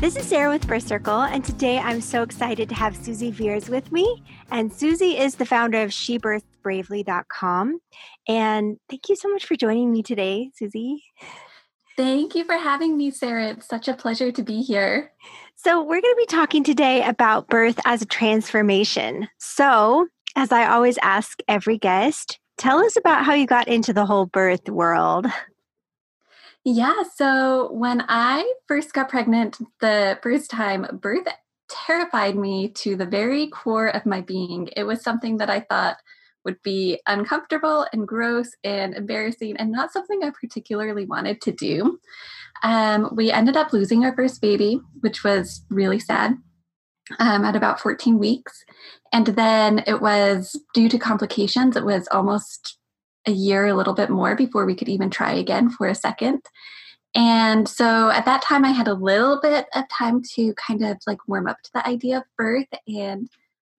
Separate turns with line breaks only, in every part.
This is Sarah with Birth Circle, and today I'm so excited to have Suzzie Vehrs with me. And Suzzie is the founder of SheBirthsBravely.com. And thank you so much for joining me today, Suzzie.
Thank you for having me, Sarah. It's such a pleasure to be here.
So, we're going to be talking today about birth as a transformation. So, as I always ask every guest, tell us about how you got into the whole birth world.
Yeah. So when I first got pregnant the first time, birth terrified me to the very core of my being. It was something that I thought would be uncomfortable and gross and embarrassing and not something I particularly wanted to do. Um, we ended up losing our first baby, which was really sad. Um, at about 14 weeks. And then it was due to complications, it was almost a year, a little bit more before we could even try again for a second. And so at that time, I had a little bit of time to kind of like warm up to the idea of birth. And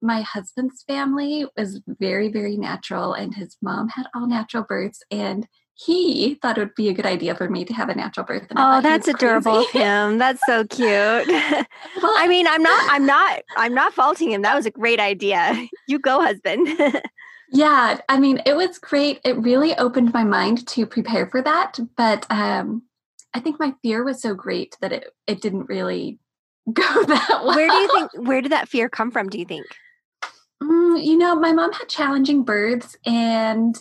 my husband's family was very, very natural, and his mom had all natural births. And he thought it would be a good idea for me to have a natural birth. And
oh, that's adorable of him. That's so cute. well, I mean, I'm not, I'm not, I'm not faulting him. That was a great idea. You go, husband.
Yeah, I mean, it was great. It really opened my mind to prepare for that. But um, I think my fear was so great that it, it didn't really go that well.
Where do you think, where did that fear come from, do you think?
Mm, you know, my mom had challenging births and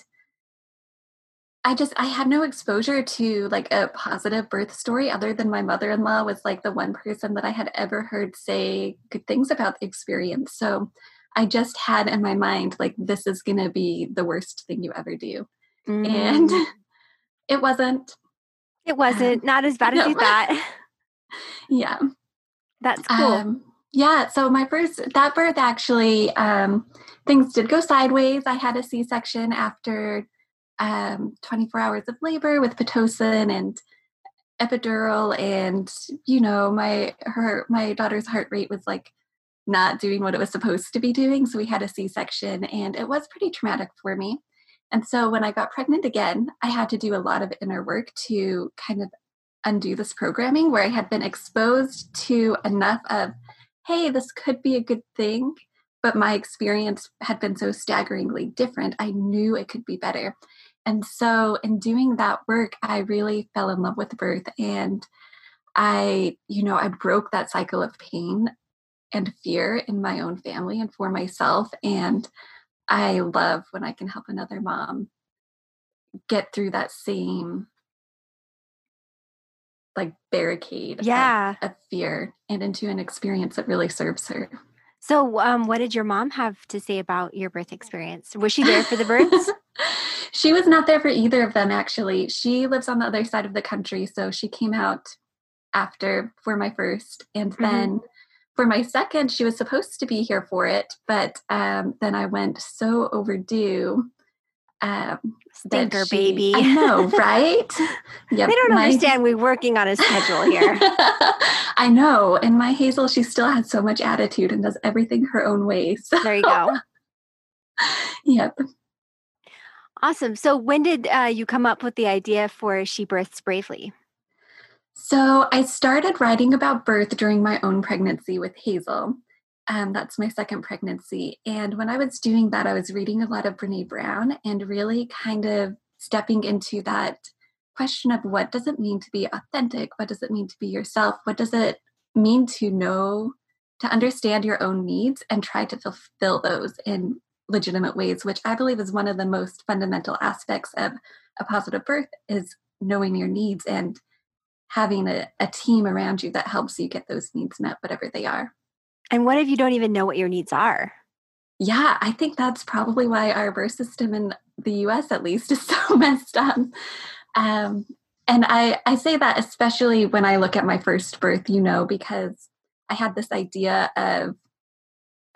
I just I had no exposure to like a positive birth story other than my mother-in-law was like the one person that I had ever heard say good things about the experience. So I just had in my mind, like, this is going to be the worst thing you ever do. Mm. And it wasn't.
It wasn't. Um, not as bad as you thought.
yeah.
That's cool. Um,
yeah. So my first, that birth actually, um, things did go sideways. I had a C section after um, 24 hours of labor with Pitocin and epidural. And, you know, my, her, my daughter's heart rate was like not doing what it was supposed to be doing. So we had a C section, and it was pretty traumatic for me. And so when I got pregnant again, I had to do a lot of inner work to kind of undo this programming where I had been exposed to enough of, hey, this could be a good thing. But my experience had been so staggeringly different. I knew it could be better. And so, in doing that work, I really fell in love with birth. And I, you know, I broke that cycle of pain and fear in my own family and for myself. And I love when I can help another mom get through that same like barricade
yeah.
of, of fear and into an experience that really serves her.
So, um, what did your mom have to say about your birth experience? Was she there for the births?
she was not there for either of them, actually. She lives on the other side of the country. So, she came out after for my first. And mm-hmm. then for my second, she was supposed to be here for it, but um, then I went so overdue.
Um, Stinker she, baby.
I know, right?
yep, they don't my, understand we're working on a schedule here.
I know. And my Hazel, she still has so much attitude and does everything her own way. So.
There you go.
yep.
Awesome. So when did uh, you come up with the idea for She Births Bravely?
So I started writing about birth during my own pregnancy with Hazel. Um, that's my second pregnancy. And when I was doing that, I was reading a lot of Brene Brown and really kind of stepping into that question of what does it mean to be authentic? What does it mean to be yourself? What does it mean to know, to understand your own needs and try to fulfill those in legitimate ways, which I believe is one of the most fundamental aspects of a positive birth is knowing your needs and having a, a team around you that helps you get those needs met, whatever they are.
And what if you don't even know what your needs are?
Yeah, I think that's probably why our birth system in the US, at least, is so messed up. Um, and I, I say that especially when I look at my first birth, you know, because I had this idea of,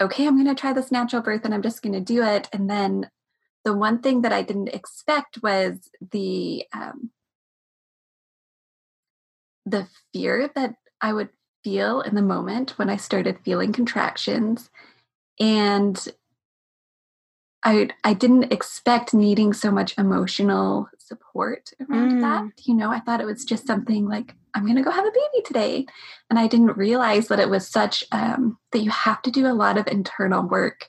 okay, I'm going to try this natural birth and I'm just going to do it. And then the one thing that I didn't expect was the um, the fear that I would feel in the moment when I started feeling contractions, and I I didn't expect needing so much emotional support around mm. that. You know, I thought it was just something like I'm going to go have a baby today, and I didn't realize that it was such um, that you have to do a lot of internal work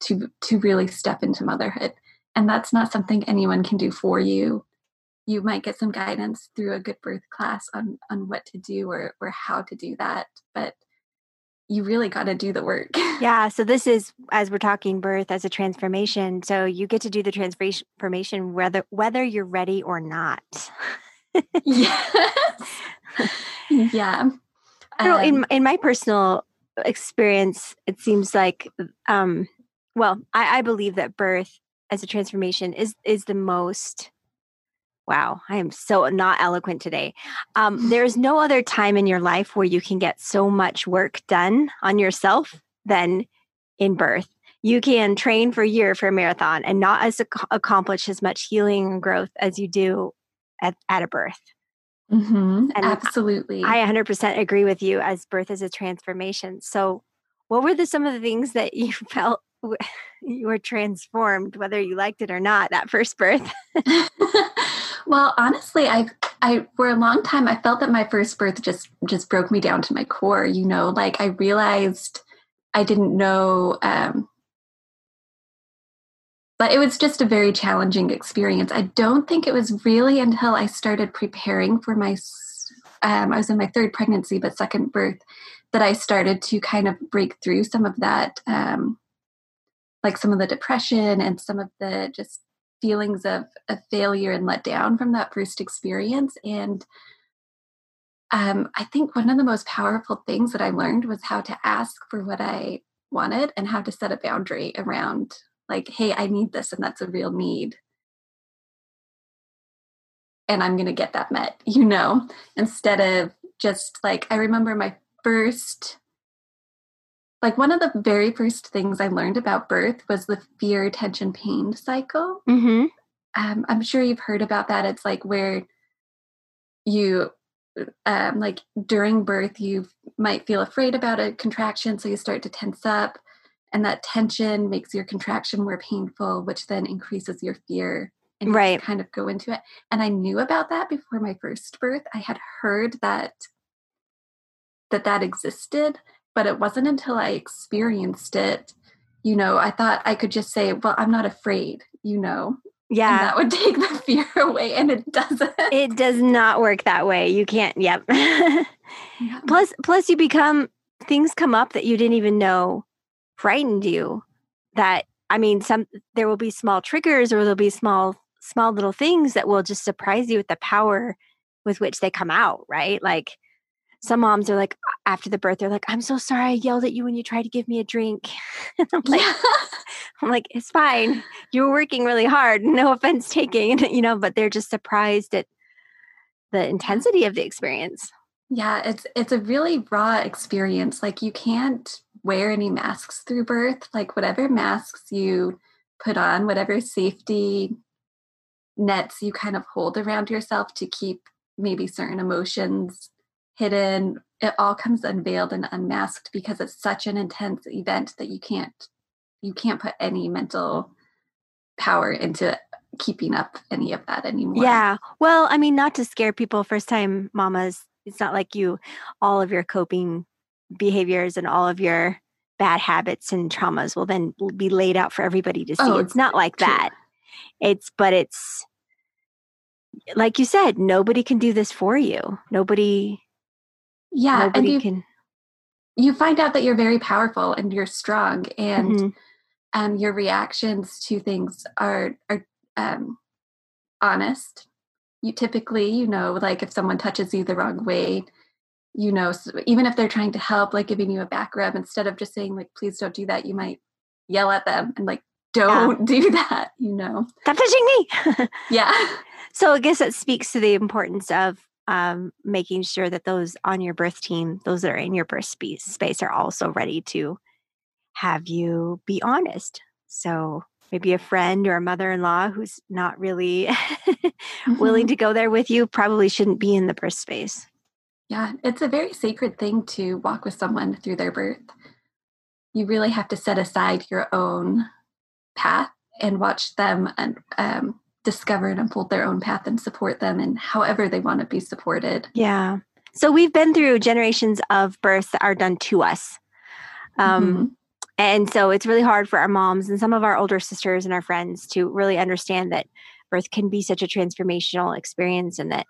to to really step into motherhood and that's not something anyone can do for you you might get some guidance through a good birth class on on what to do or or how to do that but you really got to do the work.
Yeah so this is as we're talking birth as a transformation so you get to do the transformation whether whether you're ready or not.
Yes. Yeah
um, in in my personal experience it seems like um well I, I believe that birth as a transformation is is the most wow i am so not eloquent today. Um, there's no other time in your life where you can get so much work done on yourself than in birth. You can train for a year for a marathon and not as ac- accomplish as much healing and growth as you do at, at a birth.
Mm-hmm, absolutely.
I, I 100% agree with you as birth is a transformation. So what were the some of the things that you felt you were transformed whether you liked it or not that first birth
well honestly I've i for a long time i felt that my first birth just just broke me down to my core you know? Like i realized i didn't know um but it was just a very challenging experience. I don't think it was really until i started preparing for my um, i was in my third pregnancy but second birth that i started to kind of break through some of that um, like some of the depression and some of the just feelings of, of failure and let down from that first experience. And um, I think one of the most powerful things that I learned was how to ask for what I wanted and how to set a boundary around, like, hey, I need this, and that's a real need. And I'm going to get that met, you know, instead of just like, I remember my first like one of the very first things I learned about birth was the fear, tension, pain cycle. Mm-hmm. Um, I'm sure you've heard about that. It's like where you, um, like during birth, you might feel afraid about a contraction, so you start to tense up, and that tension makes your contraction more painful, which then increases your fear. And right. kind of go into it. And I knew about that before my first birth. I had heard that that that existed but it wasn't until I experienced it, you know, I thought I could just say, well, I'm not afraid, you know.
Yeah.
And that would take the fear away and it doesn't.
It does not work that way. You can't, yep. yeah. Plus plus you become things come up that you didn't even know frightened you. That I mean, some there will be small triggers or there'll be small small little things that will just surprise you with the power with which they come out, right? Like some moms are like after the birth they're like i'm so sorry i yelled at you when you tried to give me a drink. I'm like yeah. i'm like it's fine. You were working really hard. No offense taken you know but they're just surprised at the intensity of the experience.
Yeah it's it's a really raw experience like you can't wear any masks through birth like whatever masks you put on whatever safety nets you kind of hold around yourself to keep maybe certain emotions hidden it all comes unveiled and unmasked because it's such an intense event that you can't you can't put any mental power into keeping up any of that anymore.
Yeah. Well i mean not to scare people first time mamas it's not like you all of your coping behaviors and all of your bad habits and traumas will then be laid out for everybody to see. Oh, it's not like true. that. It's but it's like you said nobody can do this for you. Nobody
yeah Nobody and you, can you find out that you're very powerful and you're strong and mm-hmm. um, your reactions to things are are um, honest you typically you know like if someone touches you the wrong way you know so even if they're trying to help like giving you a back rub instead of just saying like please don't do that you might yell at them and like don't yeah. do that, you know.
Stop touching me.
yeah.
So I guess that speaks to the importance of um, making sure that those on your birth team, those that are in your birth space, space, are also ready to have you be honest. So maybe a friend or a mother-in-law who's not really mm-hmm. willing to go there with you probably shouldn't be in the birth space.
Yeah, it's a very sacred thing to walk with someone through their birth. You really have to set aside your own path and watch them and um, discover and pulled their own path and support them in however they want to be supported.
Yeah. So we've been through generations of births that are done to us. Um, mm-hmm. And so it's really hard for our moms and some of our older sisters and our friends to really understand that birth can be such a transformational experience and that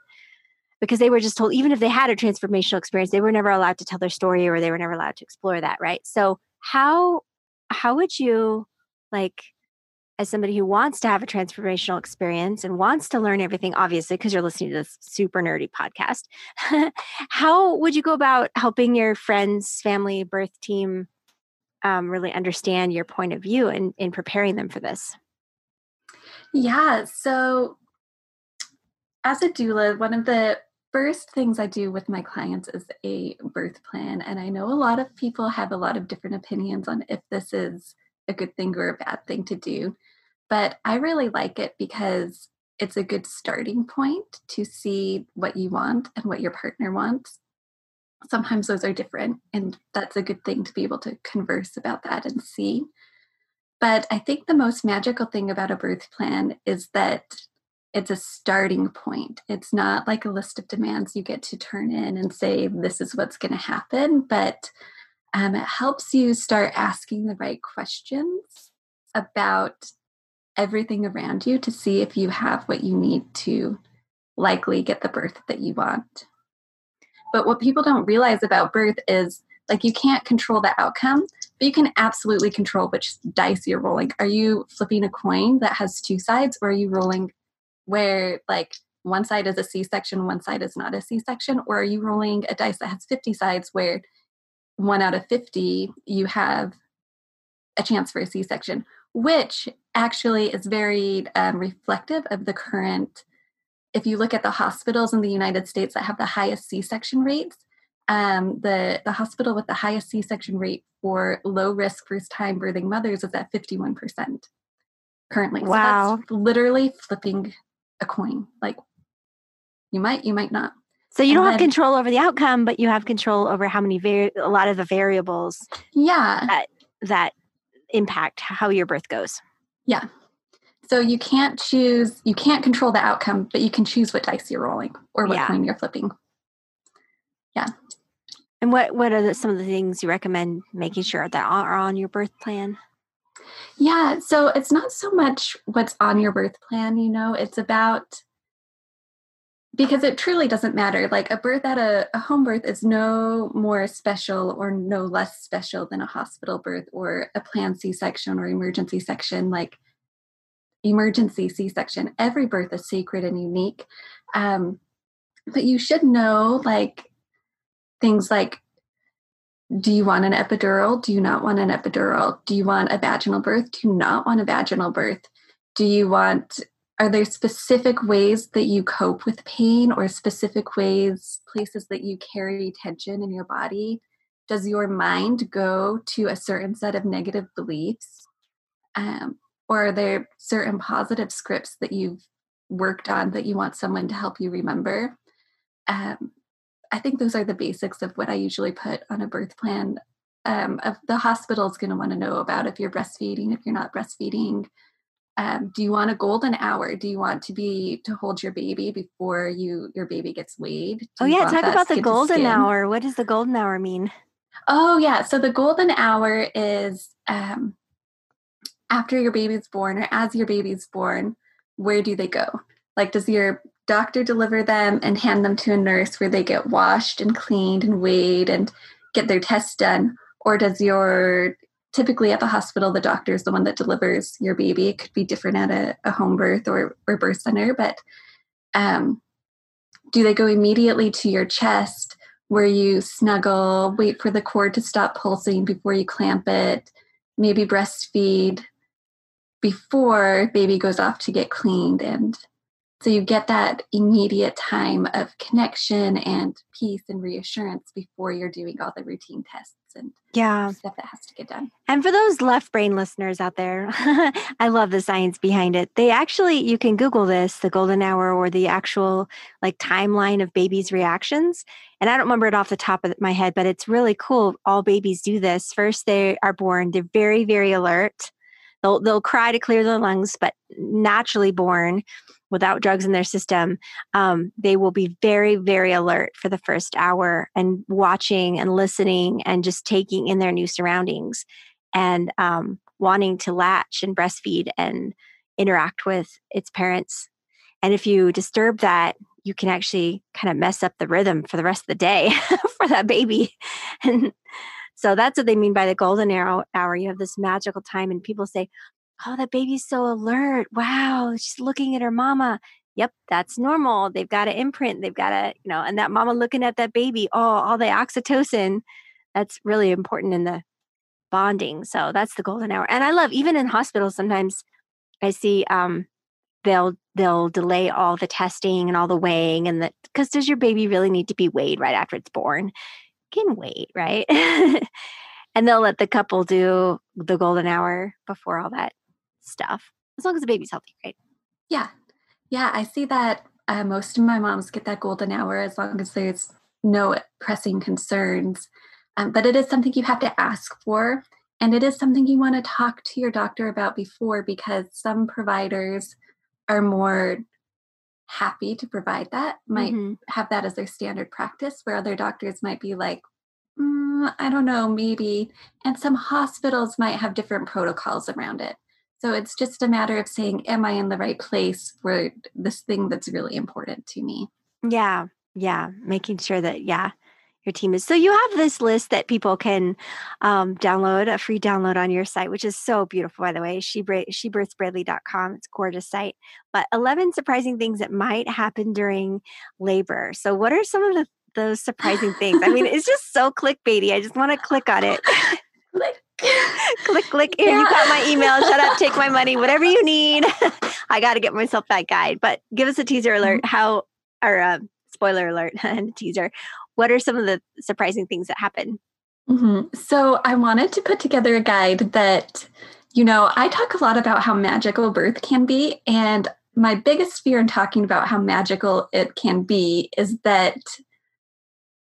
because they were just told even if they had a transformational experience they were never allowed to tell their story or they were never allowed to explore that right so how how would you like as somebody who wants to have a transformational experience and wants to learn everything obviously because you're listening to this super nerdy podcast how would you go about helping your friends family birth team um, really understand your point of view and in preparing them for this
yeah so as a doula one of the first things I do with my clients is a birth plan. And I know a lot of people have a lot of different opinions on if this is a good thing or a bad thing to do. But I really like it because it's a good starting point to see what you want and what your partner wants. Sometimes those are different, and that's a good thing to be able to converse about that and see. But I think the most magical thing about a birth plan is that it's a starting point. It's not like a list of demands you get to turn in and say, this is what's going to happen, but um, it helps you start asking the right questions about everything around you to see if you have what you need to likely get the birth that you want. But what people don't realize about birth is like you can't control the outcome, but you can absolutely control which dice you're rolling. Are you flipping a coin that has two sides, or are you rolling where like one side is a C section, one side is not a C section? Or are you rolling a dice that has 50 sides where one out of 50 you have a chance for a C section, which actually is very um, reflective of the current. If you look at the hospitals in the United States that have the highest C section rates, um, the, the hospital with the highest C section rate for low risk first time birthing mothers is at 51% currently.
Wow.
So literally flipping a coin. Like you might, you might not.
So you and don't then, have control over the outcome, but you have control over how many vari- a lot of the variables.
Yeah.
That that impact how your birth goes.
Yeah. So you can't choose, you can't control the outcome, but you can choose what dice you're rolling or what yeah. coin you're flipping. Yeah.
And what what are the, some of the things you recommend making sure that are on your birth plan?
Yeah, so it's not so much what's on your birth plan, you know, it's about because it truly doesn't matter. Like a birth at a, a, home birth is no more special or no less special than a hospital birth or a planned C section or emergency section. Like emergency C section, every birth is sacred and unique. Um, but you should know like things like do you want an epidural? Do you not want an epidural? Do you want a vaginal birth? Do you not want a vaginal birth? Do you want, are there specific ways that you cope with pain or specific ways, places that you carry tension in your body? Does your mind go to a certain set of negative beliefs? Um, or are there certain positive scripts that you've worked on that you want someone to help you remember? Um, I think those are the basics of what I usually put on a birth plan. Um, of the hospital is going to want to know about if you're breastfeeding, if you're not breastfeeding. Um, do you want a golden hour? Do you want to be to hold your baby before you your baby gets weighed? Do
oh yeah, talk about the golden hour. What does the golden hour mean?
Oh yeah, so the golden hour is um, after your baby's born or as your baby's born. Where do they go? Like, does your doctor deliver them and hand them to a nurse where they get washed and cleaned and weighed and get their tests done? Or does your typically at the hospital the doctor is the one that delivers your baby? It could be different at a, a home birth or, or birth center, but um, do they go immediately to your chest where you snuggle, wait for the cord to stop pulsing before you clamp it, maybe breastfeed? before baby goes off to get cleaned and so you get that immediate time of connection and peace and reassurance before you're doing all the routine tests and
yeah
stuff that has to get done.
And for those left brain listeners out there, I love the science behind it. They actually, you can Google this, the golden hour or the actual like timeline of babies' reactions. And I don't remember it off the top of my head, but it's really cool. All babies do this. First, they are born, they're very, very alert. They'll, they'll cry to clear their lungs, but naturally born without drugs in their system, um, they will be very, very alert for the first hour and watching and listening and just taking in their new surroundings and um, wanting to latch and breastfeed and interact with its parents. And if you disturb that, you can actually kind of mess up the rhythm for the rest of the day for that baby. And so that's what they mean by the golden arrow hour. You have this magical time, and people say, oh, that baby's so alert. Wow, she's looking at her mama. Yep, that's normal. They've got to imprint. They've got to, you know, and that mama looking at that baby. Oh, all the oxytocin. That's really important in the bonding. So that's the golden hour. And I love even in hospitals sometimes I see um they'll they'll delay all the testing and all the weighing and that because does your baby really need to be weighed right after it's born? Can wait, right? and they'll let the couple do the golden hour before all that stuff, as long as the baby's healthy, right?
Yeah. Yeah. I see that uh, most of my moms get that golden hour as long as there's no pressing concerns. Um, but it is something you have to ask for. And it is something you want to talk to your doctor about before because some providers are more happy to provide that, might mm-hmm. have that as their standard practice, where other doctors might be like, mm, I don't know, maybe. And some hospitals might have different protocols around it. So it's just a matter of saying, Am I in the right place for this thing that's really important to me?
Yeah. Yeah. Making sure that, yeah, your team is. So you have this list that people can um, download, a free download on your site, which is so beautiful, by the way, she, shebirthsbravely.com. It's a gorgeous site. But 11 surprising things that might happen during labor. So what are some of the those surprising things? I mean, it's just so clickbaity. I just want to click on it.
click
click, click. Here, yeah. you got my email. Shut up, take my money, whatever you need. I got to get myself that guide. But give us a teaser alert. Mm-hmm. How, or a uh, spoiler alert and teaser. What are some of the surprising things that happen?
Mm-hmm. So I wanted to put together a guide that, you know, I talk a lot about how magical birth can be. And my biggest fear in talking about how magical it can be is that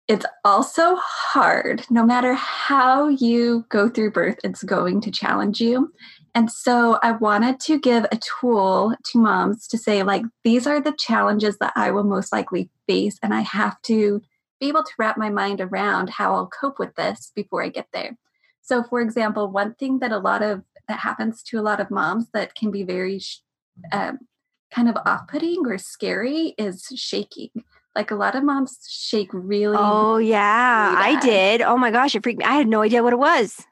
it's also hard. No matter how you go through birth, it's going to challenge you. And so I wanted to give a tool to moms to say, like, these are the challenges that I will most likely face. And I have to be able to wrap my mind around how I'll cope with this before I get there. So, for example, one thing that a lot of that happens to a lot of moms that can be very um, kind of off putting or scary is shaking. Like a lot of moms shake really.
Oh yeah, I did. Oh my gosh, it freaked me. I had no idea what it was.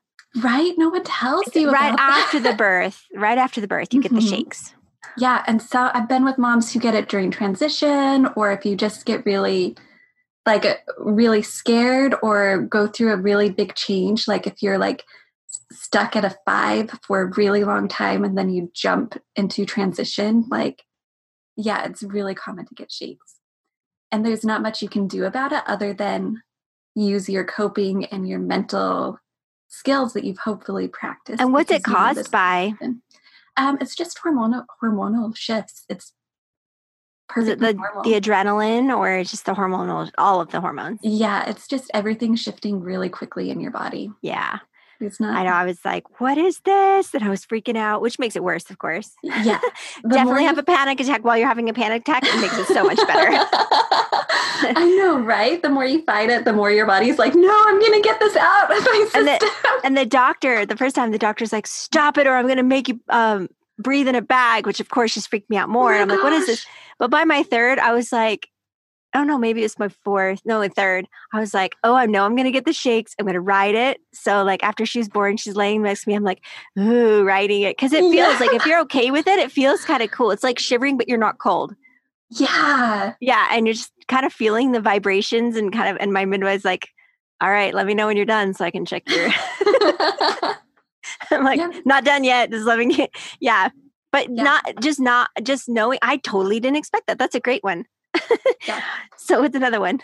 Right? No one tells you.
Right after the birth, right after the birth, you mm-hmm. get the mm-hmm. shakes.
Yeah, and so I've been with moms who get it during transition, or if you just get really like really scared or go through a really big change like if you're like stuck at a five for a really long time and then you jump into transition like yeah it's really common to get shakes and there's not much you can do about it other than use your coping and your mental skills that you've hopefully practiced.
And what's it caused by?
Um, it's just hormonal hormonal shifts. It's
perfectly the, normal. the adrenaline or just the hormonal all of the hormones
yeah it's just everything shifting really quickly in your body
yeah it's not. I know. I was like, "What is this?" And I was freaking out, which makes it worse, of course.
Yeah,
definitely have a panic attack while you're having a panic attack. It makes it so much better.
I know, right? The more you fight it, the more your body's like, "No, I'm going to get this out of my system."
And the, and the doctor, the first time, the doctor's like, "Stop it, or I'm going to make you." Um, breathe in a bag, which of course just freaked me out more. Oh and I'm gosh. like, what is this? But by my third, I was like, oh no, maybe it's my fourth, no, my third. I was like, oh, I know I'm gonna get the shakes. I'm gonna ride it. So like after she's born, she's laying next to me. I'm like, ooh, riding it because it feels yeah. like if you're okay with it, it feels kind of cool. It's like shivering, but you're not cold.
Yeah,
yeah, and you're just kind of feeling the vibrations and kind of. And my midwife's like, all right, let me know when you're done so I can check your. I'm like,
Yeah.
not done yet. Just loving it. Yeah. But
Yeah.
not just not just knowing I totally didn't expect that. That's a great one.
Yeah.
So what's another one?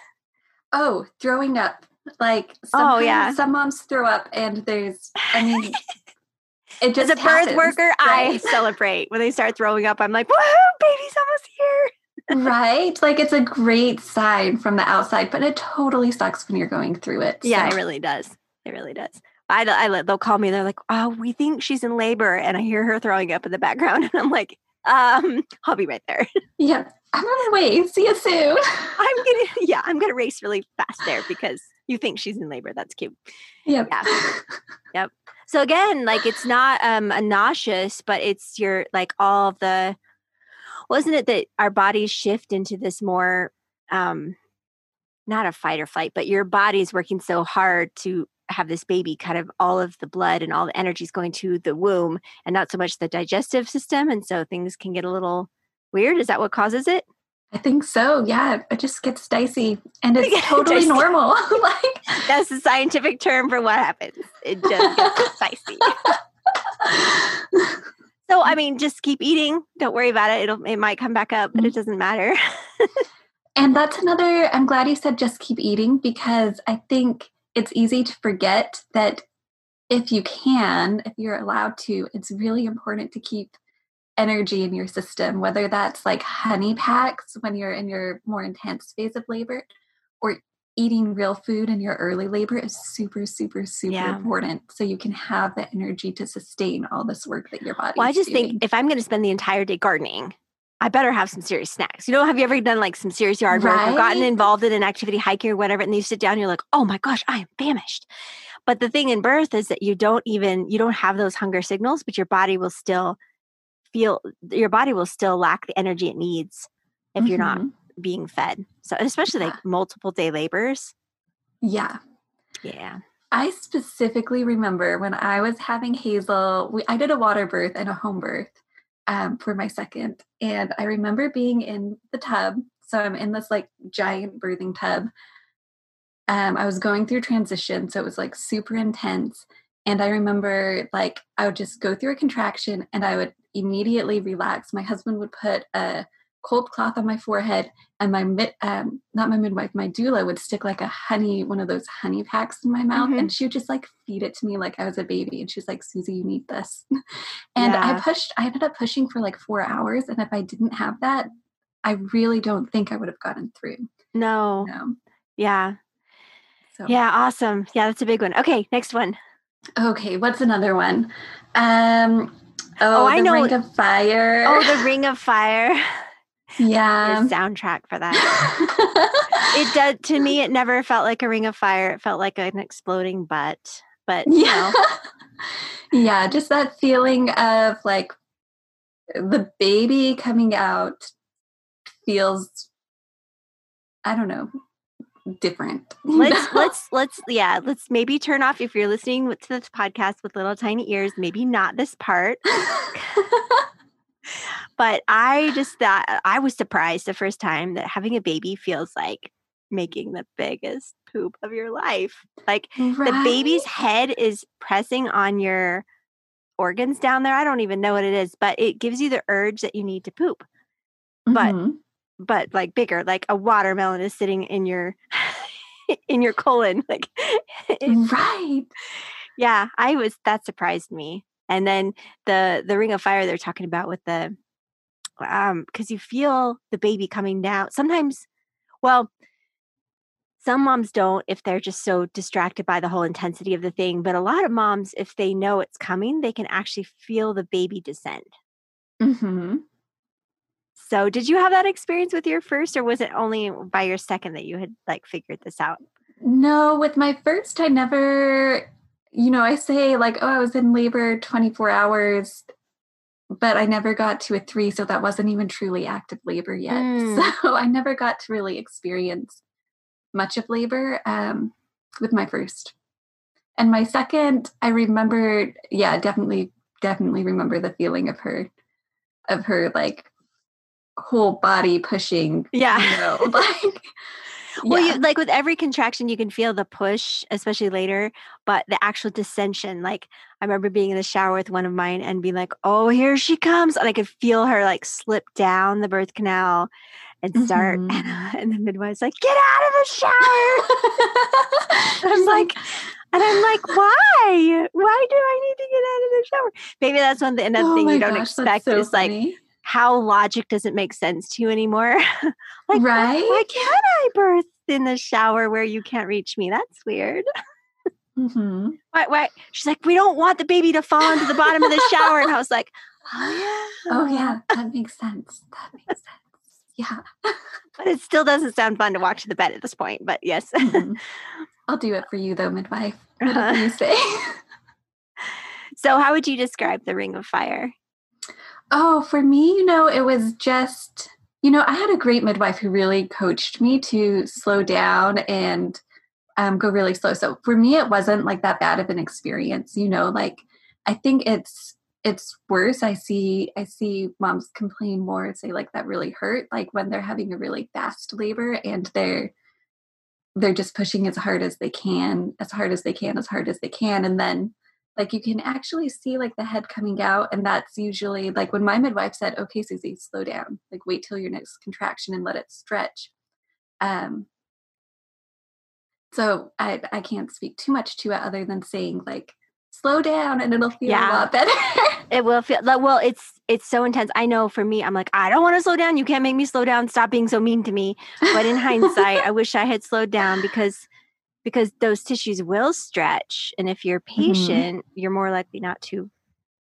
Oh, throwing up. Like some,
Oh, yeah.
some moms throw up and there's I mean it
As a birth
happens,
worker, I celebrate when they start throwing up. I'm like, woohoo, baby's almost here.
Right? Like it's a great sign from the outside, but it totally sucks when you're going through it.
Yeah, it really does. It really does. I, I let they'll call me. They're like, "Oh, we think she's in labor," and I hear her throwing up in the background, and I'm like, "Um, I'll be right there.
Yeah. I'm on my way. See you soon.
I'm gonna, yeah, I'm gonna race really fast there because you think she's in labor. That's cute."
Yep.
Yeah. So again, like it's not um a nauseous, but it's your like all of the wasn't it that our bodies shift into this more um not a fight or flight, but your body's working so hard to have this baby kind of all of the blood and all the energy is going to the womb and not so much the digestive system and so things can get a little weird is that what causes it
I think so. Yeah. It just gets dicey and it's totally
dicey.
normal. like
that's the scientific term for what happens it just gets spicy so i mean mm-hmm. just keep eating. Don't worry about it. It'll it might come back up but it mm-hmm. doesn't matter.
And that's another, I'm glad you said just keep eating because I think it's easy to forget that if you can, if you're allowed to, it's really important to keep energy in your system, whether that's like honey packs when you're in your more intense phase of labor or eating real food in your early labor is super, super, super
Yeah.
important. So you can have the energy to sustain all this work that your body
well i just
doing.
think if i'm going to spend the entire day gardening I better have some serious snacks. You know, have you ever done like some serious yard work or gotten involved in an activity, hiking or whatever, and then you sit down, you're like, oh my gosh, I am famished. But the thing in birth is that you don't even you don't have those hunger signals, but your body will still feel your body will still lack the energy it needs if you're not
Mhm.
Being fed. So especially like multiple day labors.
Yeah.
Yeah.
I specifically remember when I was having Hazel, we, I did a water birth and a home birth um, for my second. And I remember being in the tub. So I'm in this like giant birthing tub. Um, I was going through transition. So it was like super intense. And I remember like I would just go through a contraction and I would immediately relax. My husband would put a cold cloth on my forehead and my mid, um, not my midwife, my doula would stick like a honey, one of those honey packs in my mouth,
Mhm.
and she would just like feed it to me like I was a baby. And she was like, "Suzzie, you need this." and I pushed. I ended up pushing for like four hours, and if I didn't have that, I really don't think I would have gotten through.
No.
No.
Yeah.
So
Yeah. Awesome. Yeah, that's a big one. Okay, next one.
okay, what's another one? Um. Oh,
Oh, I
the
know-
Ring of Fire.
Oh, the Ring of Fire.
Yeah.
soundtrack for that. It did to me. It never felt like a ring of fire. It felt like an exploding butt. But you
yeah.
know,
yeah, just that feeling of like the baby coming out feels I don't know, different.
let's let's let's yeah, let's maybe turn off if you're listening to this podcast with little tiny ears. Maybe not this part, but I just thought I was surprised the first time that having a baby feels like making the biggest poop of your life. Like the baby's head is pressing on your organs down there. I don't even know what it is, but it gives you the urge that you need to poop. but-
Mhm.
But like bigger, like a watermelon is sitting in your in your colon. Like
right.
yeah, I was that surprised me. And then the the ring of fire they're talking about with the um because you feel the baby coming down. Sometimes, well, some moms don't if they're just so distracted by the whole intensity of the thing. But a lot of moms, if they know it's coming, they can actually feel the baby descend.
hmm
So, did you have that experience with your first, or was it only by your second that you had like figured this out?
No, with my first, I never, you know, I say like, oh, I was in labor 24 hours, but I never got to a three. So that wasn't even truly active labor yet.
Mm.
So I never got to really experience much of labor um, with my first. And my second, I remember, yeah, definitely, definitely remember the feeling of her, of her like whole body pushing
Yeah.
you know, like
Well, you like with every contraction, you can feel the push, especially later, but the actual dissension. Like I remember being in the shower with one of mine and being like, "Oh, here she comes," and I could feel her like slip down the birth canal and start.
Mhm.
And, and the midwife's like, "Get out of the shower!" I'm like, and I'm like, why? Why do I need to get out of the shower? Maybe that's one thing. Another
Oh
thing you don't
gosh,
expect
so
is like
funny.
How logic doesn't make sense to you anymore. like,
Right?
Why can't I birth in the shower where you can't reach me? That's weird.
Mhm.
Why? Why? She's like, we don't want the baby to fall into the bottom of the shower, and I was like, oh yeah,
Oh yeah, that makes sense. That makes sense. Yeah.
But it still doesn't sound fun to walk to the bed at this point. But yes.
Mhm. I'll do it for you though, midwife.
Uh-huh.
you say.
so, how would you describe the Ring of Fire?
Oh, for me, you know, it was just, you know, I had a great midwife who really coached me to slow down and um, go really slow. So for me, it wasn't like that bad of an experience, you know, like I think it's, it's worse. I see, I see moms complain more and say like that really hurt, like when they're having a really fast labor and they're, they're just pushing as hard as they can, as hard as they can, as hard as they can. And then like you can actually see like the head coming out and that's usually like when my midwife said okay suzzie slow down like wait till your next contraction and let it stretch um so i i can't speak too much to it other than saying like slow down and it'll feel
Yeah.
a lot better
It will feel like well, it's it's so intense. I know for me, I'm like, I don't want to slow down. You can't make me slow down. Stop being so mean to me. But in hindsight, I wish I had slowed down because because those tissues will stretch. And if you're patient, you're more likely not to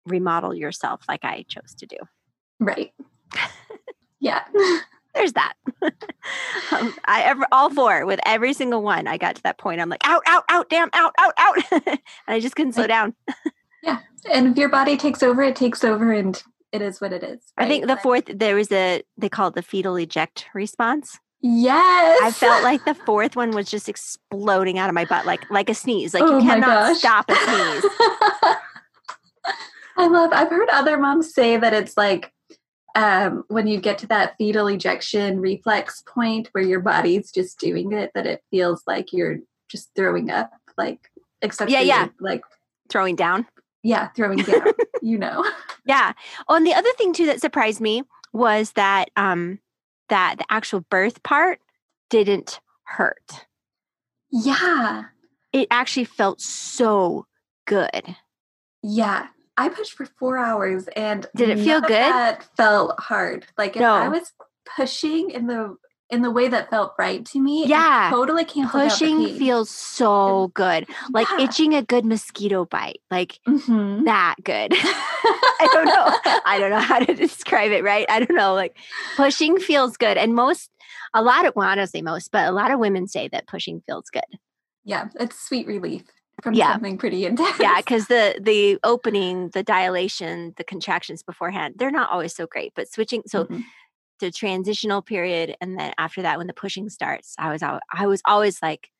remodel yourself like I chose to do.
right yeah
There's that. um, I ever all four with every single one. I got to that point. I'm like, out, out, out, damn, out, out, out. and I just couldn't slow down.
Yeah, and if your body takes over it takes over and it is what it is
I think the fourth there was a they call it the fetal eject response.
Yes
I felt like the fourth one was just exploding out of my butt, like like a sneeze. Like
Oh
you cannot stop a sneeze.
I love I've heard other moms say that it's like um, when you get to that fetal ejection reflex point where your body's just doing it, that it feels like you're just throwing up, like except
Yeah, yeah.
like
Throwing down.
yeah, throwing down, you know.
Yeah. Oh, and the other thing too that surprised me was that um that the actual birth part didn't hurt.
Yeah,
It actually felt so good.
yeah. I pushed for four hours, and
Did it feel good?
That felt hard. Like if I was pushing in the in the way that felt right to me,
Yeah.
totally canceled
Pushing feels so good. Like
Yeah.
itching a good mosquito bite. Like
Mhm.
that good. I don't know. I don't know how to describe it, right? I don't know. Like pushing feels good. And most, a lot of, well, I don't say most, but a lot of women say that pushing feels good.
Yeah, it's sweet relief from
Yeah.
something pretty intense.
Yeah. Because the, the opening, the dilation, the contractions beforehand, they're not always so great, but switching, so
Mhm.
The transitional period. And then after that, when the pushing starts, I was, al- I was always like,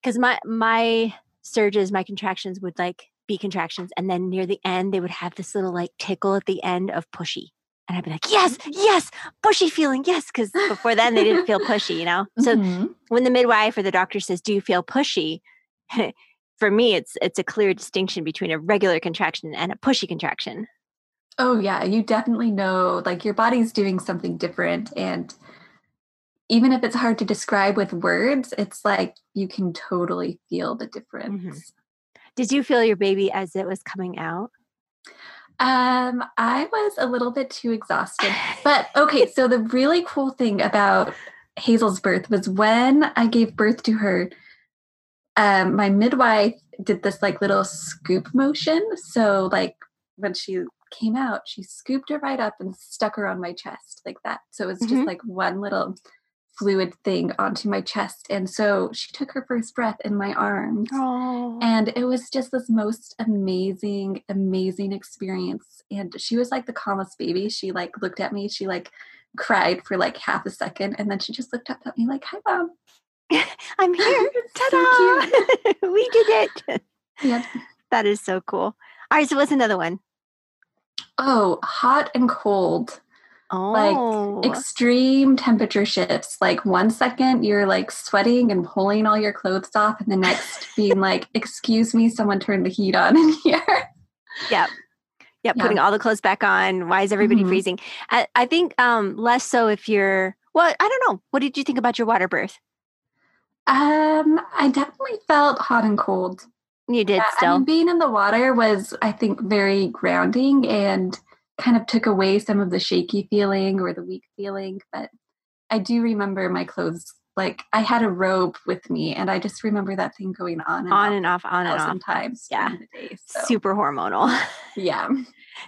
because my, my surges, my contractions would like be contractions. And then near the end, they would have this little like tickle at the end of pushy. And I'd be like, yes, yes, pushy feeling, yes. Because before then they didn't feel pushy, you know? So
Mhm.
when the midwife or the doctor says, Do you feel pushy? For me, it's it's a clear distinction between a regular contraction and a pushy contraction.
Oh yeah, you definitely know like your body's doing something different and even if it's hard to describe with words, it's like you can totally feel the difference.
Did you feel your baby as it was coming out?
Um, I was a little bit too exhausted. But okay, so the really cool thing about Hazel's birth was when I gave birth to her, um, my midwife did this like little scoop motion. So like when she came out, she scooped her right up and stuck her on my chest like that. So it was just
Mhm.
like one little fluid thing onto my chest. And so she took her first breath in my arms.
Oh,
And it was just this most amazing, amazing experience. And she was like the calmest baby. She like looked at me, she like cried for like half a second, and then she just looked up at me like, Hi mom.
I'm here. Ta-da! we did it.
Yeah.
That is so cool. All right, so what's another one?
Oh, hot and cold.
Oh.
Like extreme temperature shifts. Like one second you're like sweating and pulling all your clothes off, and the next being like, "Excuse me, someone turned the heat on in here."
Yep. Yep,
Yeah.
putting all the clothes back on. Why is everybody
Mhm.
freezing? I, I think um less so if you're well, I don't know. What did you think about your water birth?
Um, I definitely felt hot and cold.
You did
Yeah, I
still.
mean, being in the water was, I think, very grounding and kind of took away some of the shaky feeling or the weak feeling. But I do remember my clothes. Like I had a robe with me, and I just remember that thing going on and
on
off
and off, on and off.
times
Yeah.
the day. So,
Super hormonal.
yeah.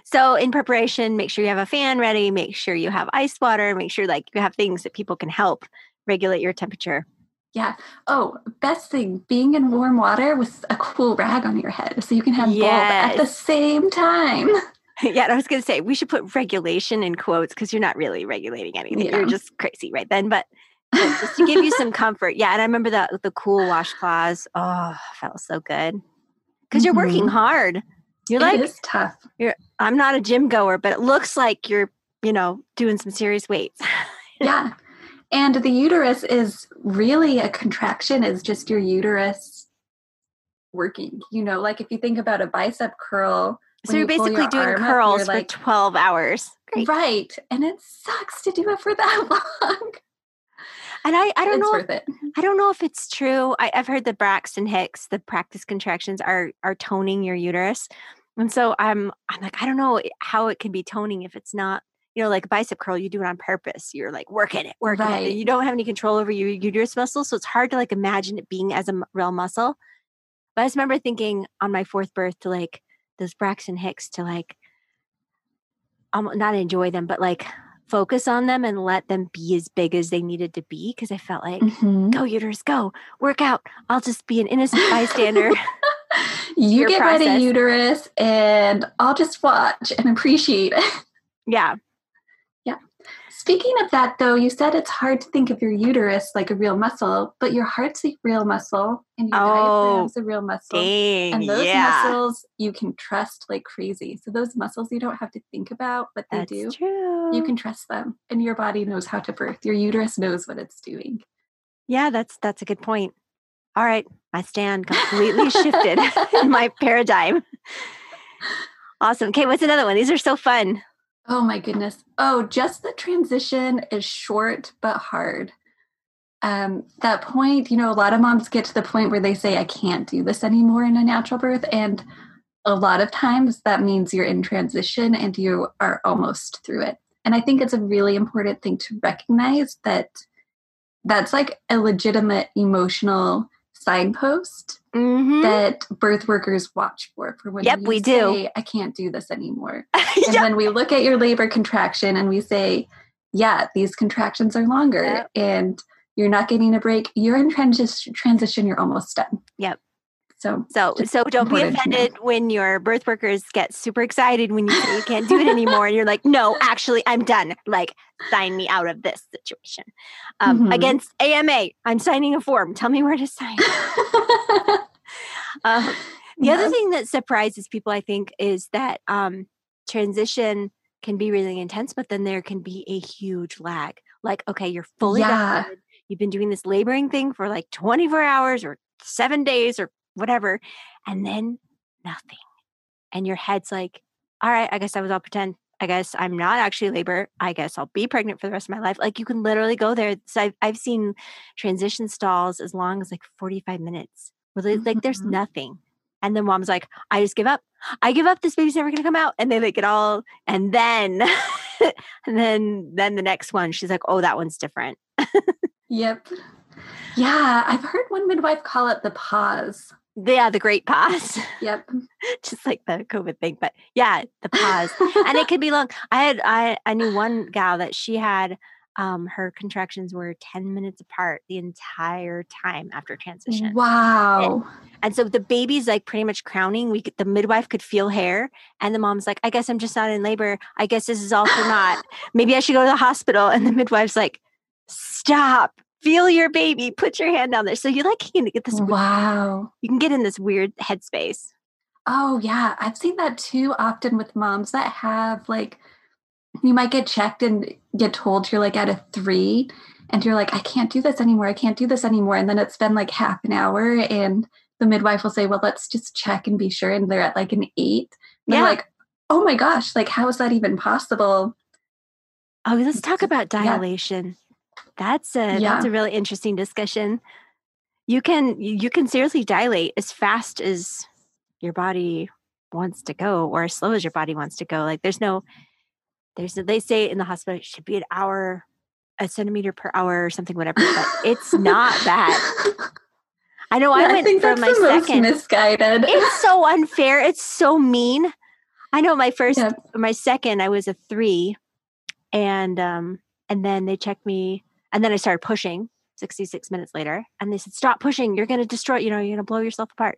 So in preparation, make sure you have a fan ready, make sure you have ice water, make sure like you have things that people can help regulate your temperature.
Yeah. Oh, best thing being in warm water with a cool rag on your head so you can have both at the same time.
yeah, and I was going to say we should put regulation in quotes because you're not really regulating anything. You're just crazy right then. But, just to give you some comfort. Yeah, and I remember that the cool washcloths. Oh, felt so good because you're working
Mhm.
hard. You're
It
like
is tough. You're.
I'm not a gym goer, but it looks like you're you know doing some serious weights.
yeah. And the uterus is really a contraction, is just your uterus working. You know, like if you think about a bicep curl,
so you're
you
basically
your
doing
arm up,
curls for
like-
12 hours. Great.
right. And it sucks to do it for that long.
And I, I don't
it's
know
worth it. Mm-hmm.
I don't know if it's true. I, I've heard the Braxton Hicks, the practice contractions are are toning your uterus, and so I'm I'm like I don't know how it can be toning if it's not you know like a bicep curl you do it on purpose. You're like working it, working it.
Right.
And you don't have any control over your uterus muscle, so it's hard to like imagine it being as a m- real muscle. But I just remember thinking on my fourth birth to like those Braxton Hicks to like um, not enjoy them, but like focus on them and let them be as big as they needed to be because I felt like
Mhm.
go uterus go work out i'll just be an innocent bystander
You get ready,
process.
uterus, and I'll just watch and appreciate it.
yeah
Speaking of that, though, you said it's hard to think of your uterus like a real muscle, but your heart's a real muscle and your
Oh,
diaphragm's a real muscle.
dang
And those
yeah
muscles you can trust like crazy. So those muscles you don't have to think about, but they
that's
do.
true
You can trust them, and your body knows how to birth. Your uterus knows what it's doing.
yeah that's that's a good point all right I stand completely shifted in my paradigm awesome okay what's another one these are so fun
Oh my goodness. Oh, just the transition is short but hard. Um, that point, you know, a lot of moms get to the point where they say, I can't do this anymore in a natural birth. And a lot of times that means you're in transition and you are almost through it. And I think it's a really important thing to recognize that that's like a legitimate emotional signpost
mm-hmm.
that birth workers watch for for when
Yep,
you
we do.
say, I can't do this anymore. And
Yep.
when we look at your labor contraction and we say, yeah, these contractions are longer
Yep.
and you're not getting a break, you're in transition, transition you're almost done.
Yep.
So,
so so don't be offended when your birth workers get super excited when you say you can't do it anymore and you're like no actually i'm done. Like sign me out of this situation. Um,
Mhm.
against ama i'm signing a form. Tell me where to sign. Um, The other thing that surprises people, I think, is that um, transition can be really intense, but then there can be a huge lag. Like, okay, you're fully
Yeah.
You've been doing this laboring thing for like 24 hours or seven days or whatever, and then nothing. And your head's like, all right, I guess I was all pretend. I guess I'm not actually labor. I guess I'll be pregnant for the rest of my life. Like you can literally go there. So I've, I've seen transition stalls as long as like 45 minutes where they, like there's
Mhm.
nothing. And then mom's like, I just give up. I give up. This baby's never gonna come out. And they like it all. And then, and then, then the next one, she's like, oh, that one's different.
Yep. Yeah, I've heard one midwife call it the pause.
Yeah, the great pause,
Yep.
just like the COVID thing. But yeah, the pause. and it could be long. I had I I knew one gal that she had um her contractions were 10 minutes apart the entire time after transition.
Wow.
And so the baby's like pretty much crowning. We could, the midwife could feel hair and the mom's like, I guess I'm just not in labor. I guess this is all for naught. Maybe I should go to the hospital. And the midwife's like, stop. Feel your baby. Put your hand down there. So you like you can get this
Wow.
you can get in this weird headspace.
Oh, yeah. I've seen that too often with moms that have like you might get checked and get told you're like at a three and you're like, I can't do this anymore. I can't do this anymore. And then it's been like half an hour and the midwife will say, Well, let's just check and be sure. And they're at like an eight. And yeah. like, oh my gosh, like how is that even possible?
Oh, let's talk about dilation. That's a yeah. that's a really interesting discussion. You can you can seriously dilate as fast as your body wants to go or as slow as your body wants to go. Like there's no there's they say in the hospital it should be an hour a centimeter per hour or something whatever but it's not that i know yeah, i went
I
for my second
misguided
it's so unfair it's so mean i know my first yeah. my second i was a three and um and then they checked me and then i started pushing 66 minutes later and they said stop pushing. You're going to destroy you know you're going to blow yourself apart.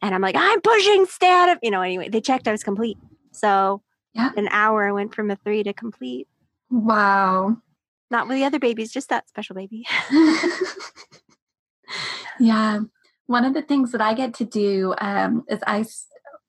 And i'm like i'm pushing. Stay out of you know anyway they checked i was complete. So yeah. an hour i went from a three to complete.
Wow.
Not with the other babies just that special baby.
Yeah. One of the things that i get to do um, is i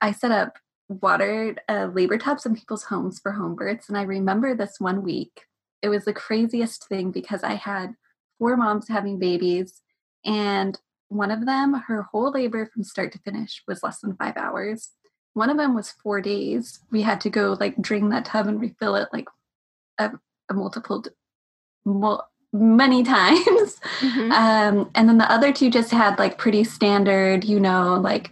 i set up water uh, labor tubs in people's homes for home births and i remember this one week it was the craziest thing because i had four moms having babies and one of them her whole labor from start to finish was less than five hours. One of them was four days. We had to go like drain that tub and refill it like a, a multiple many times. Mm-hmm. um, and then the other two just had like pretty standard you know like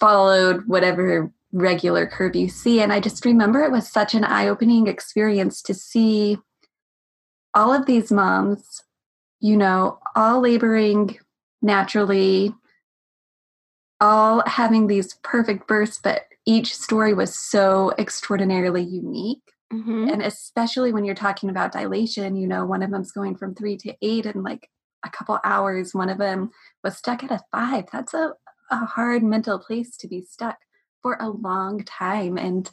followed whatever regular curve you see. And i just remember it was such an eye-opening experience to see all of these moms you know all laboring naturally all having these perfect births, but each story was so extraordinarily unique. Mm-hmm. And especially when you're talking about dilation, you know, one of them's going from three to eight in like a couple hours. One of them was stuck at a five. That's a, a hard mental place to be stuck for a long time. And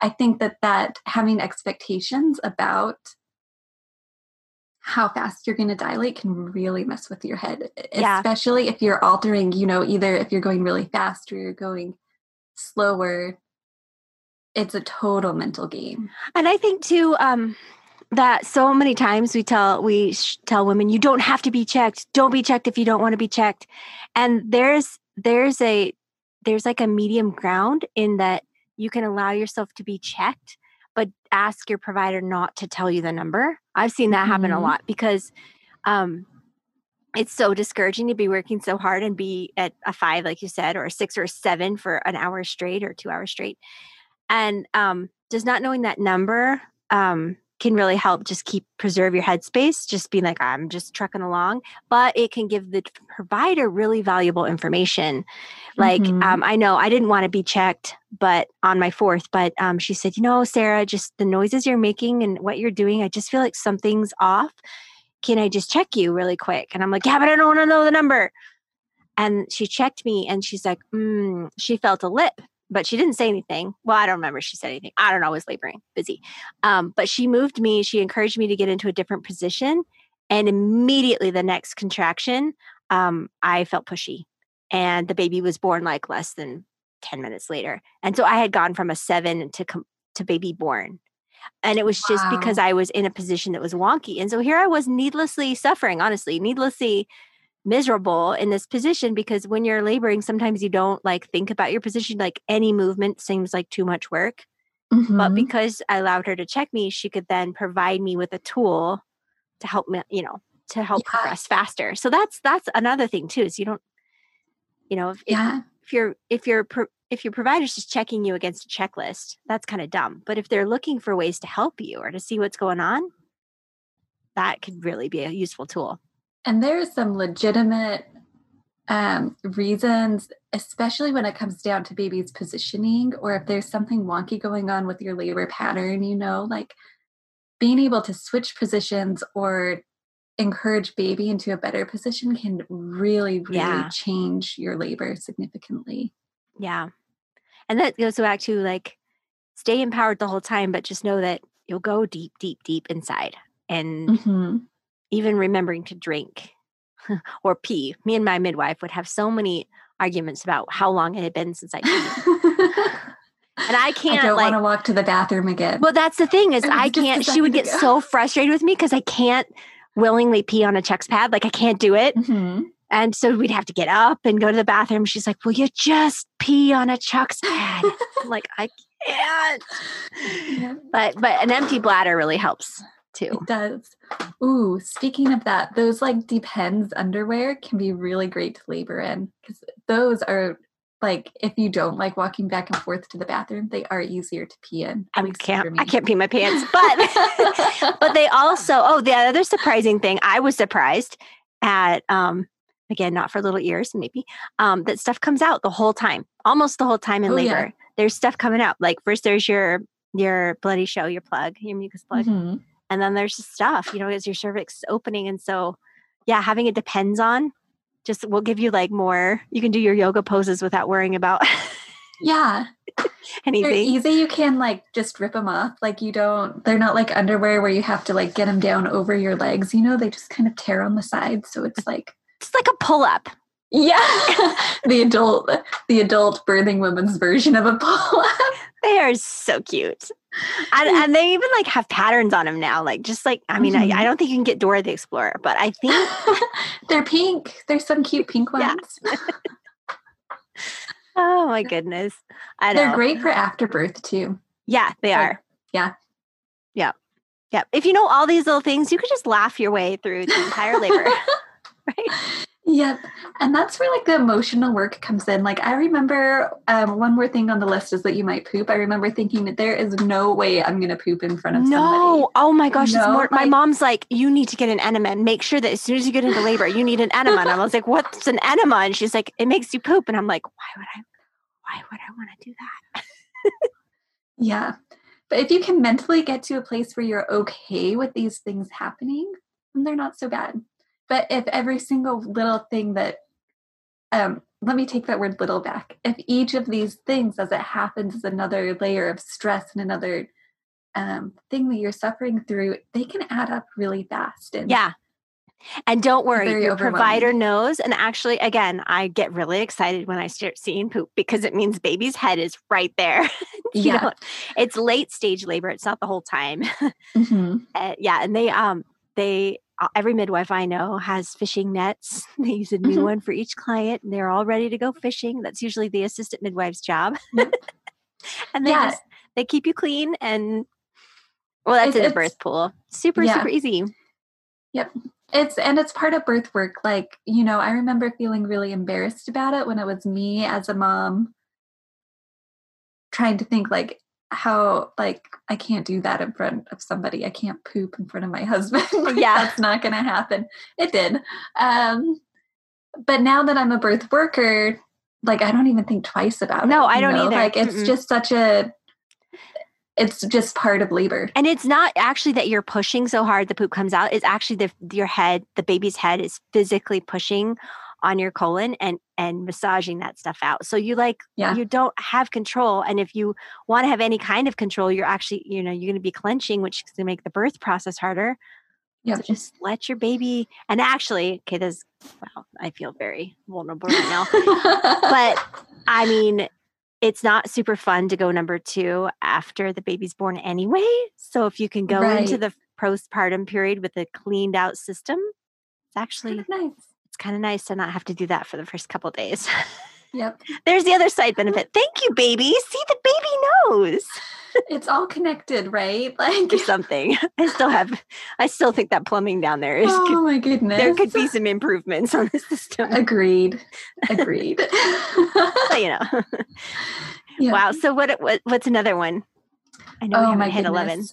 I think that that having expectations about how fast you're going to dilate can really mess with your head, yeah. especially if you're altering, you know, either if you're going really fast or you're going slower. It's a total mental game.
And I think too, um, that so many times we tell we tell women you don't have to be checked don't be checked if you don't want to be checked and there's there's a there's like a medium ground in that you can allow yourself to be checked but ask your provider not to tell you the number. I've seen that mm-hmm. happen a mm-hmm. lot because um, it's so discouraging to be working so hard and be at a five, like you said, or a six or a seven for an hour straight or two hours straight. And um, just not knowing that number um, can really help just keep preserve your headspace just being like i'm just trucking along but it can give the provider really valuable information. Like mm-hmm. um, i know i didn't want to be checked but on my fourth but um, she said you know sarah just the noises you're making and what you're doing i just feel like something's off. Can i just check you really quick? And i'm like yeah but i don't want to know the number. And she checked me and she's like mm, she felt a lip but she didn't say anything. Well, I don't remember she said anything. I don't know. I was laboring, busy. Um, but she moved me. She encouraged me to get into a different position. And immediately the next contraction, um, I felt pushy. And the baby was born like less than 10 minutes later. And so I had gone from a seven to, to baby born. And it was wow. just because I was in a position that was wonky. And so here I was needlessly suffering, honestly, needlessly miserable in this position because when you're laboring sometimes you don't like think about your position like any movement seems like too much work mm-hmm. but because i allowed her to check me she could then provide me with a tool to help me you know to help yeah. progress faster so that's that's another thing too is you don't you know if, yeah. if you're if you're if your provider's just checking you against a checklist that's kind of dumb but if they're looking for ways to help you or to see what's going on that could really be a useful tool
and there are some legitimate um, reasons, especially when it comes down to baby's positioning, or if there's something wonky going on with your labor pattern, you know, like being able to switch positions or encourage baby into a better position can really, really yeah. change your labor significantly.
Yeah. And that goes back to like stay empowered the whole time, but just know that you'll go deep, deep, deep inside. And mm-hmm even remembering to drink or pee. Me and my midwife would have so many arguments about how long it had been since I peed. And I can't
I don't
like
want to walk to the bathroom again.
Well, that's the thing is I can't she would get so frustrated with me because I can't willingly pee on a Chux pad. Like I can't do it.
Mhm.
And so we'd have to get up and go to the bathroom. She's like, Will you just pee on a Chux pad? I'm like, I can't.
Yeah.
But but an empty bladder really helps too.
It does. Ooh, speaking of that, those like depends underwear can be really great to labor in because those are like if you don't like walking back and forth to the bathroom, they are easier to pee in.
I
at least for
can't I can't pee my pants. But but they also oh the other surprising thing i was surprised at um again not for little ears maybe um that stuff comes out the whole time almost the whole time in
Oh, yeah.
labor there's stuff coming out like first there's your your bloody show your plug your mucus plug
Mhm.
And then there's stuff you know as your cervix opening and so yeah having it depends on just will give you like more you can do your yoga poses without worrying about
Yeah, they're
anything
easy. You can like just rip them off. Like you don't. They're not like underwear where you have to like get them down over your legs. You know, they just kind of tear on the sides. So it's like
it's like a pull-up
yeah, the adult, the adult birthing woman's version of a pull-up.
They are so cute. And,
Mm.
and they even like have patterns on them now. Like just like I mean,
Mhm.
I, I don't think you can get Dora the Explorer, but I think
They're pink. There's some cute pink
Yeah.
ones.
oh my goodness. I.
They're great for afterbirth too.
Yeah, they
Like,
are.
yeah.
Yeah. Yeah. If you know all these little things, you could just laugh your way through the entire labor. right?
Yep. And that's where like the emotional work comes in. Like I remember um, one more thing on the list is that you might poop. I remember thinking that there is no way I'm gonna poop in front of somebody.
No. Oh my gosh. it's
No,
more, my
like-
mom's like, you need to get an enema and make sure that as soon as you get into labor, you need an enema. And I was like, what's an enema? And she's like, it makes you poop. And I'm like, why would I, why would I want to do that?
Yeah. But if you can mentally get to a place where you're okay with these things happening, then they're not so bad. But if every single little thing that, um, let me take that word little back. If each of these things, as it happens, is another layer of stress and another um, thing that you're suffering through, they can add up really fast. And
Yeah. And don't worry, your provider knows. And actually, again, I get really excited when I start seeing poop because it means baby's head is right there. You
Yeah.
don't- it's late stage labor. It's not the whole time.
Mhm.
Uh, yeah, and they um they every midwife I know has fishing nets. They use a new
Mhm.
one for each client, and they're all ready to go fishing. That's usually the assistant midwife's job.
Yep.
and they
Yeah.
just they keep you clean and well, that's
It's-
in a
it's-
birth pool. Super
yeah.
super easy. Yep.
It's and it's part of birth work. Like, you know, I remember feeling really embarrassed about it when it was me as a mom trying to think like how like I can't do that in front of somebody. I can't poop in front of my husband.
Yeah.
That's not gonna happen. It did. Um but now that I'm a birth worker, like I don't even think twice about it.
No, I don't
know?
either.
Like it's
Mm-mm.
just such a it's just part of labor.
And it's not actually that you're pushing so hard the poop comes out. It's actually the your head, the baby's head is physically pushing on your colon and and massaging that stuff out. So you like
Yeah.
you don't have control. And if you want to have any kind of control, you're actually, you know, you're gonna be clenching, which is gonna make the birth process harder.
Yeah.
So just let your baby and actually, okay, this wow, I feel very vulnerable right now. but I mean, it's not super fun to go number two after the baby's born anyway. So if you can go into the postpartum period with a cleaned out system, it's actually
nice.
Kind of nice to not have to do that for the first couple days.
Yep.
There's the other side benefit. Thank you, baby. See, the baby knows
It's all connected, right? Like
or something. I still have, I still think that plumbing down there is.
Oh
could,
my goodness.
there could be some improvements on the system.
Agreed. Agreed.
but, you know.
Yeah.
Wow. So what, what? What's another one? I know we
Oh
haven't
my
hit
goodness.
eleven.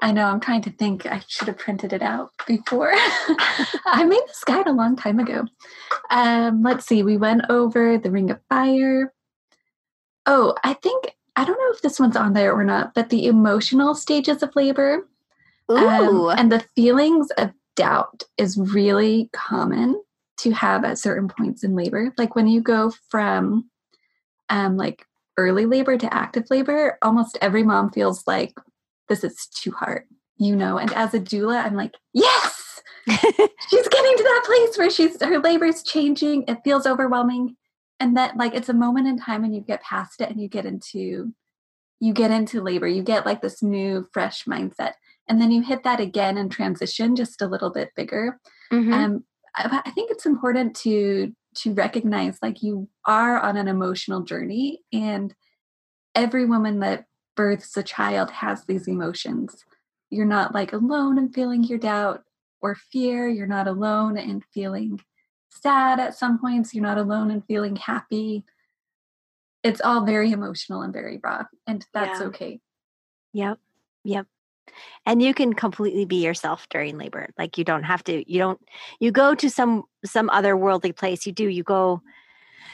I know. I'm trying to think. I should have printed it out before. I made this guide a long time ago. Um, let's see. We went over the Ring of Fire. Oh, I think I don't know if this one's on there or not, but the emotional stages of labor um, and the feelings of doubt is really common to have at certain points in labor. Like when you go from um, like early labor to active labor, almost every mom feels like this is too hard, you know. And as a doula, I'm like, yes, she's getting to that place where she's her labor's changing. It feels overwhelming, and that like it's a moment in time, and you get past it, and you get into you get into labor, you get like this new, fresh mindset. And then you hit that again and transition, just a little bit bigger. Mm-hmm. Um, I, I think it's important to to recognize like you are on an emotional journey and every woman that births a child has these emotions. You're not like alone in feeling your doubt or fear. You're not alone in feeling sad at some points. You're not alone in feeling happy. It's all very emotional and very raw and that's yeah. okay.
Yep. Yep. And you can completely be yourself during labor. Like you don't have to you don't you go to some some other worldly place. You do you go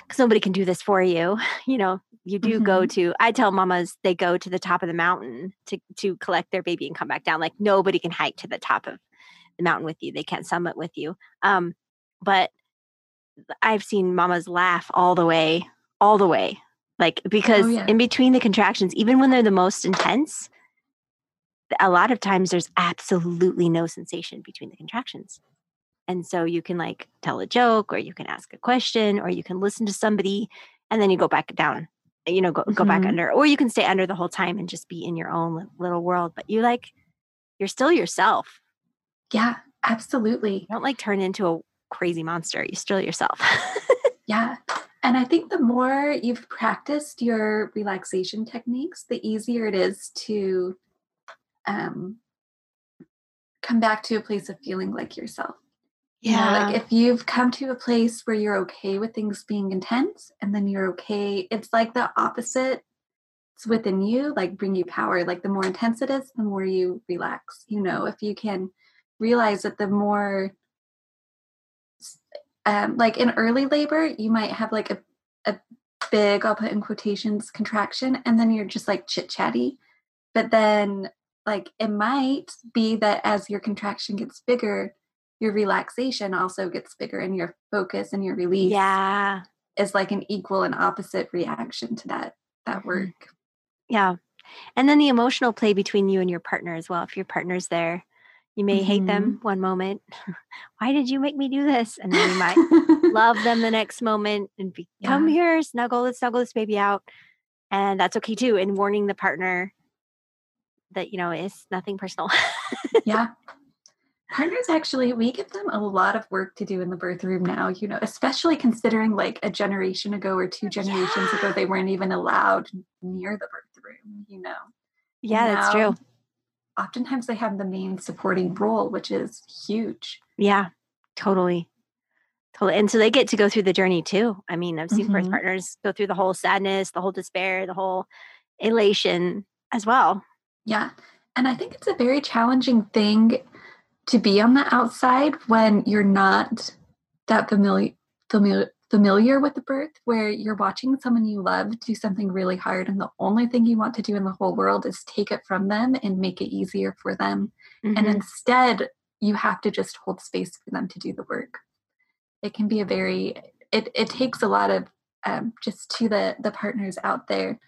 because nobody can do this for you you know you do mm-hmm. go to i tell mamas they go to the top of the mountain to to collect their baby and come back down like nobody can hike to the top of the mountain with you they can't summit with you um but i've seen mamas laugh all the way all the way like oh, because oh, yeah. in between the contractions even when they're the most intense a lot of times there's absolutely no sensation between the contractions. And so you can like tell a joke or you can ask a question or you can listen to somebody and then you go back down, you know, go, mm-hmm. go back mm-hmm. under, or you can stay under the whole time and just be in your own little world. But you like, you're still yourself.
Yeah, absolutely.
You don't like turn into a crazy monster. You're still yourself.
yeah. And I think the more you've practiced your relaxation techniques, the easier it is to um, come back to a place of feeling like yourself. Yeah. You know, like if you've come to a place where you're okay with things being intense and then you're okay, it's like the opposite. It's within you, like bring you power. Like the more intense it is, the more you relax. You know, if you can realize that the more um, like in early labor, you might have like a, a big, I'll put in quotations, contraction, and then you're just like chit chatty. But then like it might be that as your contraction gets bigger your relaxation also gets bigger and your focus and your release
yeah.
is like an equal and opposite reaction to that that mm-hmm. work.
Yeah. And then the emotional play between you and your partner as well if your partner's there. You may mm-hmm. hate them mm-hmm. one moment why did you make me do this? And then you might love them the next moment and be, come here snuggle let's snuggle this baby out. And that's okay too and warning the partner that you know is nothing personal.
Yeah partners actually we give them a lot of work to do in the birth room now you know especially considering like a generation ago or two generations yeah. ago they weren't even allowed near the birth room you know
yeah now, that's true
oftentimes they have the main supporting role which is huge
yeah totally totally and so they get to go through the journey too i mean i've seen mm-hmm. birth partners go through the whole sadness the whole despair the whole elation as well
yeah. And I think it's a very challenging thing to be on the outside when you're not that familiar familiar familiar with the birth where you're watching someone you love do something really hard and the only thing you want to do in the whole world is take it from them and make it easier for them. Mm-hmm. and instead you have to just hold space for them to do the work. It can be a very it, it takes a lot of um, just to the the partners out there.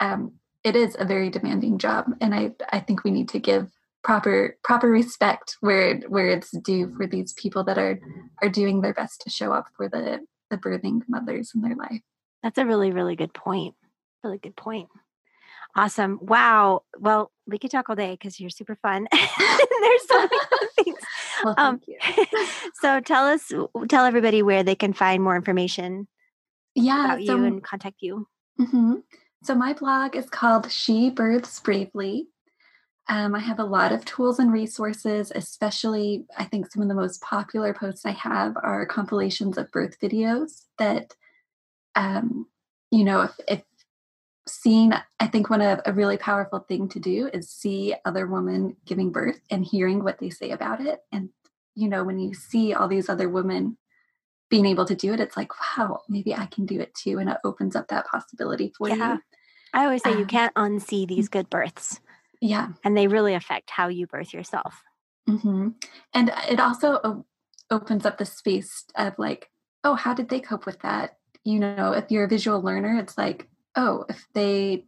Um, it is a very demanding job and i i think we need to give proper proper respect where where it's due for these people that are are doing their best to show up for the the birthing mothers in their life.
That's a really really good point. Really good point. Awesome. Wow. Well we could talk all day because you're super fun. There's so many things. Well, um, so tell us tell everybody where they can find more information
yeah
about so, you and contact you.
Mm-hmm. So, my blog is called She Births Bravely. Um, I have a lot of tools and resources, especially I think some of the most popular posts I have are compilations of birth videos that, um, you know, if, if seeing, I think one of a really powerful thing to do is see other women giving birth and hearing what they say about it. And, you know, when you see all these other women being able to do it, it's like, wow, maybe I can do it too. And it opens up that possibility for yeah. you.
I always say you um, can't unsee these mm. good births.
Yeah.
And they really affect how you birth yourself.
Mm-hmm. And it also opens up the space of like, oh, how did they cope with that? You know, if you're a visual learner, it's like, oh, if they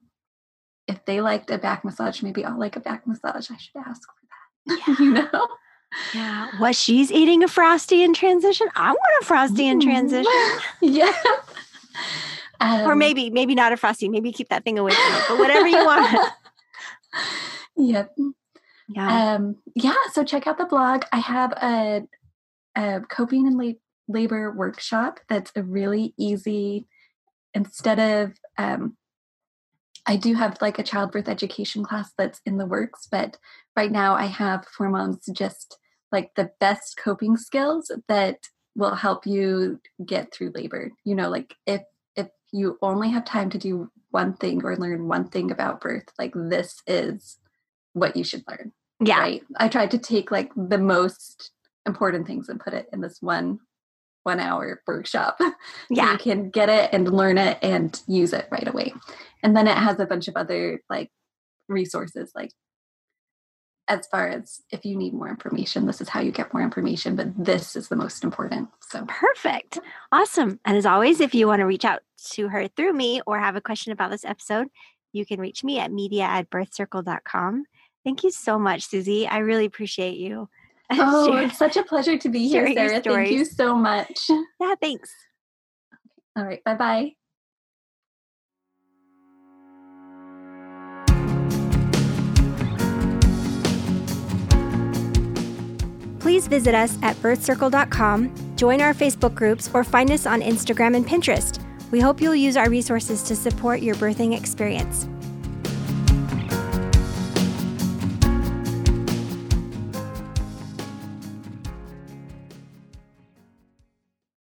if they liked a back massage, maybe I'll like a back massage. I should ask for that. Yeah. you know?
Yeah. Was she's eating a frosty in transition? I want a frosty in transition.
yeah.
Um, or maybe, maybe not a frosty. Maybe keep that thing away from it, but whatever you want.
yep. Yeah. Um, yeah. So check out the blog. I have a, a coping and la- labor workshop that's a really easy, instead of, um, I do have like a childbirth education class that's in the works, but right now I have for moms just like the best coping skills that will help you get through labor. You know, like if if you only have time to do one thing or learn one thing about birth, like this is what you should learn.
Yeah.
Right. I tried to take like the most important things and put it in this one one hour workshop.
Yeah.
so you can get it and learn it and use it right away. And then it has a bunch of other like resources like as far as if you need more information, this is how you get more information, but this is the most important. So
perfect. Awesome. And as always, if you want to reach out to her through me or have a question about this episode, you can reach me at media at birthcircle.com. Thank you so much, Suzzie. I really appreciate you.
Oh, it's such a pleasure to be here, Sarah. Thank you so much.
Yeah, thanks.
All right. Bye bye.
Please visit us at birthcircle.com, join our Facebook groups, or find us on Instagram and Pinterest. We hope you'll use our resources to support your birthing experience.